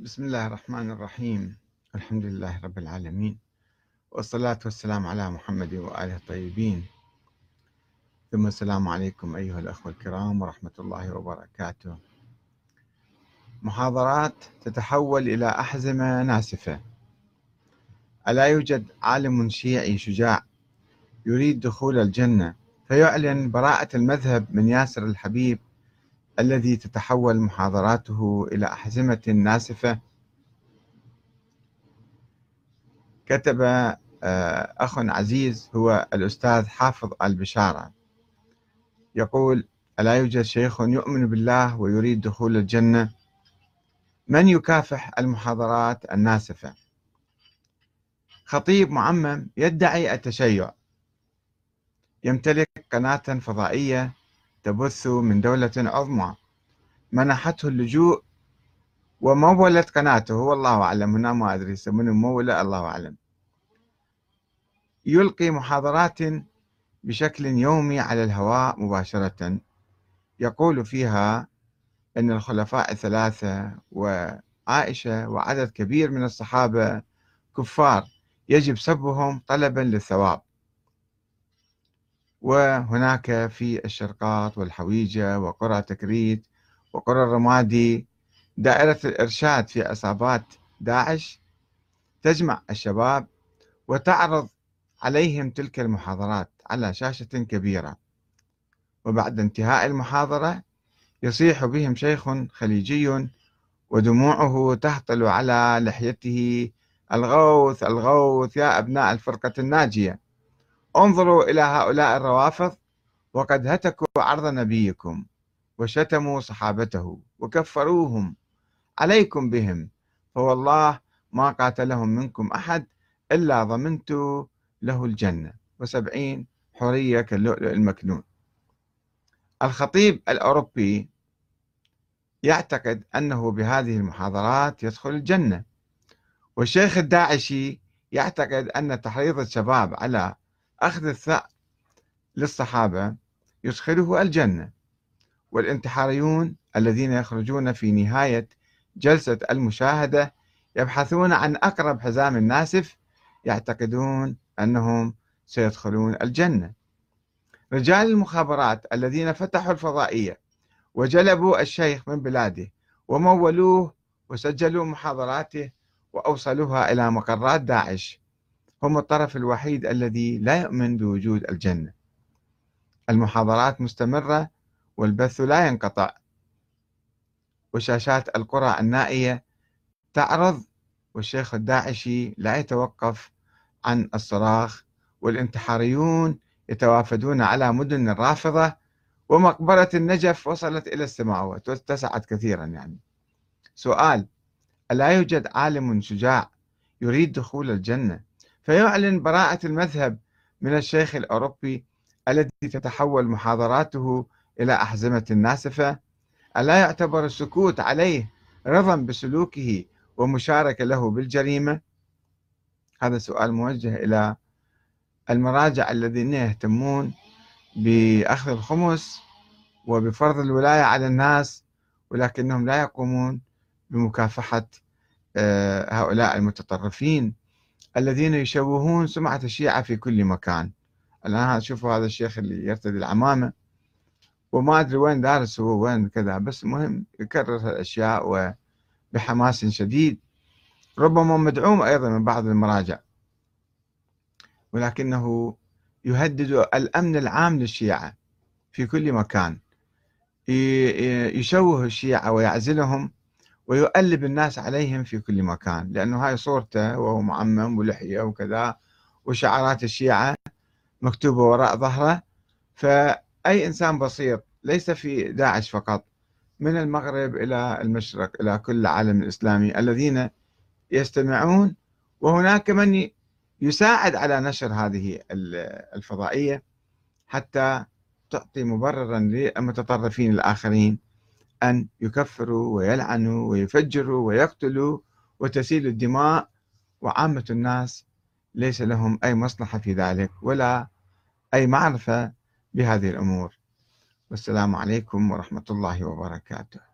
بسم الله الرحمن الرحيم. الحمد لله رب العالمين. والصلاة والسلام على محمد وآله الطيبين. ثم السلام عليكم أيها الأخوة الكرام ورحمة الله وبركاته. محاضرات تتحول إلى أحزمة ناسفة. ألا يوجد عالم شيعي شجاع يريد دخول الجنة؟ فيعلن براءة المذهب من ياسر الحبيب الذي تتحول محاضراته إلى أحزمة ناسفة. كتب آه، أخ عزيز هو الأستاذ حافظ البشارة. يقول ألا يوجد شيخ يؤمن بالله ويريد دخول الجنة؟ من يكافح المحاضرات الناسفة؟ خطيب معمم يدعي التشيع. يمتلك قناة فضائية تبث من دولة عظمى. منحته اللجوء ومولت قناته. والله أعلم. هنا ما أدري من مولى الله أعلم. يلقي محاضرات بشكل يومي على الهواء مباشرة. يقول فيها أن الخلفاء الثلاثة وعائشة وعدد كبير من الصحابة كفار. يجب سبهم طلبا للثواب. وهناك في الشرقاط والحويجة وقرى تكريت وقرى الرمادي. دائرة الإرشاد في عصابات داعش تجمع الشباب وتعرض عليهم تلك المحاضرات على شاشة كبيرة. وبعد انتهاء المحاضرة يصيح بهم شيخ خليجي ودموعه تهطل على لحيته. الغوث الغوث يا أبناء الفرقة الناجية. انظروا إلى هؤلاء الروافض وقد هتكوا عرض نبيكم وشتموا صحابته وكفروهم عليكم بهم فوالله ما قاتلهم منكم أحد إلا ضمنت له الجنة. وسبعين حرية كاللؤلؤ المكنون. الخطيب الأوروبي يعتقد أنه بهذه المحاضرات يدخل الجنة والشيخ الداعشي يعتقد أن تحريض الشباب على أخذ الثأر للصحابة يدخله الجنة والانتحاريون الذين يخرجون في نهاية جلسة المشاهدة يبحثون عن أقرب حزام ناسف يعتقدون أنهم سيدخلون الجنة. رجال المخابرات الذين فتحوا الفضائية وجلبوا الشيخ من بلاده ومولوه وسجلوا محاضراته وأوصلوها إلى مقرات داعش هم الطرف الوحيد الذي لا يؤمن بوجود الجنة. المحاضرات مستمرة والبث لا ينقطع. وشاشات القرى النائية تعرض والشيخ الداعشي لا يتوقف عن الصراخ والانتحاريون يتوافدون على مدن الرافضة ومقبرة النجف وصلت إلى السماوات واتسعت كثيرا يعني. سؤال ألا يوجد عالم شجاع يريد دخول الجنة؟ فيعلن براءة المذهب من الشيخ الأوروبي الذي تتحول محاضراته إلى أحزمة ناسفة. ألا يعتبر السكوت عليه رضا بسلوكه ومشاركة له بالجريمة؟ هذا سؤال موجه إلى المراجع الذين يهتمون بأخذ الخمس وبفرض الولاية على الناس ولكنهم لا يقومون بمكافحة آه، هؤلاء المتطرفين. الذين يشوهون سمعة الشيعة في كل مكان. الآن شوفوا هذا الشيخ اللي يرتدي العمامة وما أدري وين دارس هو وين كذا بس مهم يكرر الأشياء وبحماس شديد. ربما مدعوم أيضا من بعض المراجع ولكنه يهدد الأمن العام للشيعة في كل مكان. يشوه الشيعة ويعزلهم ويؤلب الناس عليهم في كل مكان لأنه هاي صورته وهو معمم ولحية وكذا وشعارات الشيعة مكتوبة وراء ظهره. فأي إنسان بسيط ليس في داعش فقط من المغرب إلى المشرق إلى كل العالم الإسلامي الذين يستمعون. وهناك من يساعد على نشر هذه الفضائية حتى تعطي مبررا للمتطرفين الآخرين. أن يكفروا ويلعنوا ويفجروا ويقتلوا وتسيل الدماء. وعامة الناس ليس لهم أي مصلحة في ذلك ولا أي معرفة بهذه الأمور. والسلام عليكم ورحمة الله وبركاته.